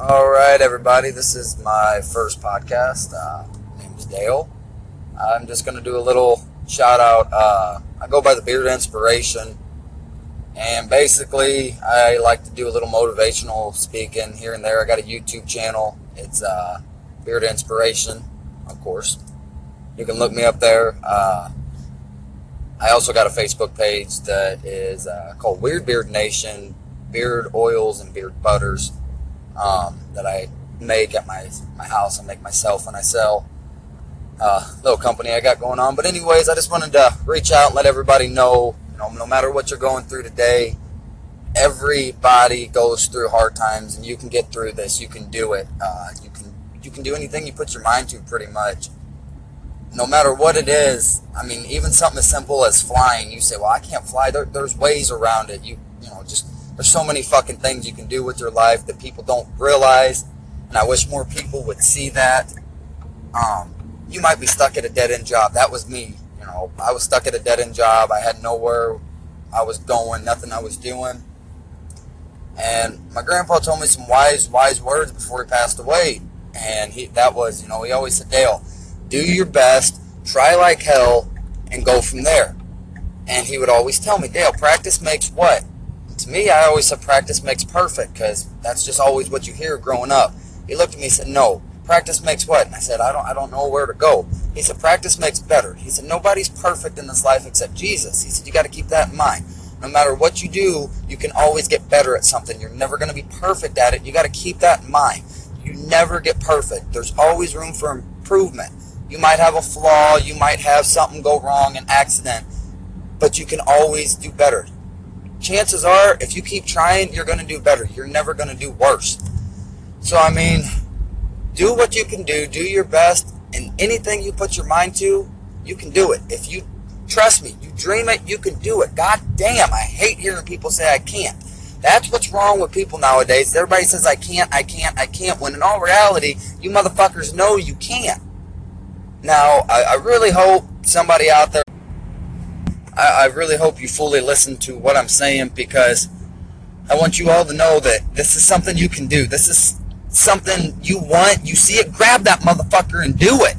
All right, everybody. This is my first podcast. Uh, my name is Dale. I'm just going to do a little shout out. Uh, I go by the Beard Inspiration, and basically, I like to do a little motivational speaking here and there. I got a YouTube channel. It's uh, Beard Inspiration, of course. You can look me up there. Uh, I also got a Facebook page that is uh, called Weird Beard Nation Beard Oils and Beard Butters um, that I make at my my house. I make myself and I sell. Uh, little company I got going on. But anyways, I just wanted to reach out and let everybody know, you know, no matter what you're going through today, everybody goes through hard times, and you can get through this. You can do it. Uh, you can you can do anything you put your mind to, pretty much. No matter what it is, I mean, even something as simple as flying. You say, "Well, I can't fly." There, there's ways around it. You you know, just there's so many fucking things you can do with your life that people don't realize, and I wish more people would see that. Um, you might be stuck at a dead end job. That was me. You know, I was stuck at a dead end job. I had nowhere I was going, nothing I was doing. And my grandpa told me some wise, wise words before he passed away. And he, that was, you know, he always said, Dale, do your best, try like hell, and go from there. And he would always tell me, Dale, practice makes what? Me, I always said practice makes perfect because that's just always what you hear growing up. He looked at me and said, no, practice makes what? And I said, I don't, I don't know where to go. He said, practice makes better. He said, nobody's perfect in this life except Jesus. He said, you got to keep that in mind. No matter what you do, you can always get better at something. You're never going to be perfect at it. You got to keep that in mind. You never get perfect. There's always room for improvement. You might have a flaw. You might have something go wrong, an accident, but you can always do better chances are, if you keep trying, you're going to do better. You're never going to do worse. So, I mean, do what you can do, do your best, and anything you put your mind to, you can do it. If you trust me, you dream it, you can do it. God damn, I hate hearing people say I can't. That's what's wrong with people nowadays. Everybody says I can't, I can't, I can't, when in all reality, you motherfuckers know you can't. Now, I, I really hope somebody out there I, I really hope you fully listen to what I'm saying because I want you all to know that this is something you can do. This is something you want. You see it, grab that motherfucker and do it.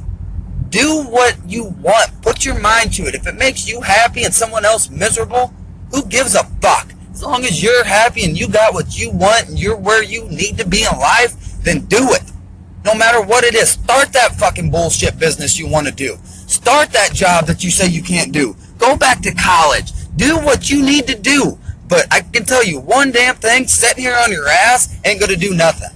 Do what you want. Put your mind to it. If it makes you happy and someone else miserable, who gives a fuck? As long as you're happy and you got what you want and you're where you need to be in life, then do it. No matter what it is, start that fucking bullshit business you want to do. Start that job that you say you can't do. Go back to college. Do what you need to do. But I can tell you one damn thing, sitting here on your ass ain't going to do nothing.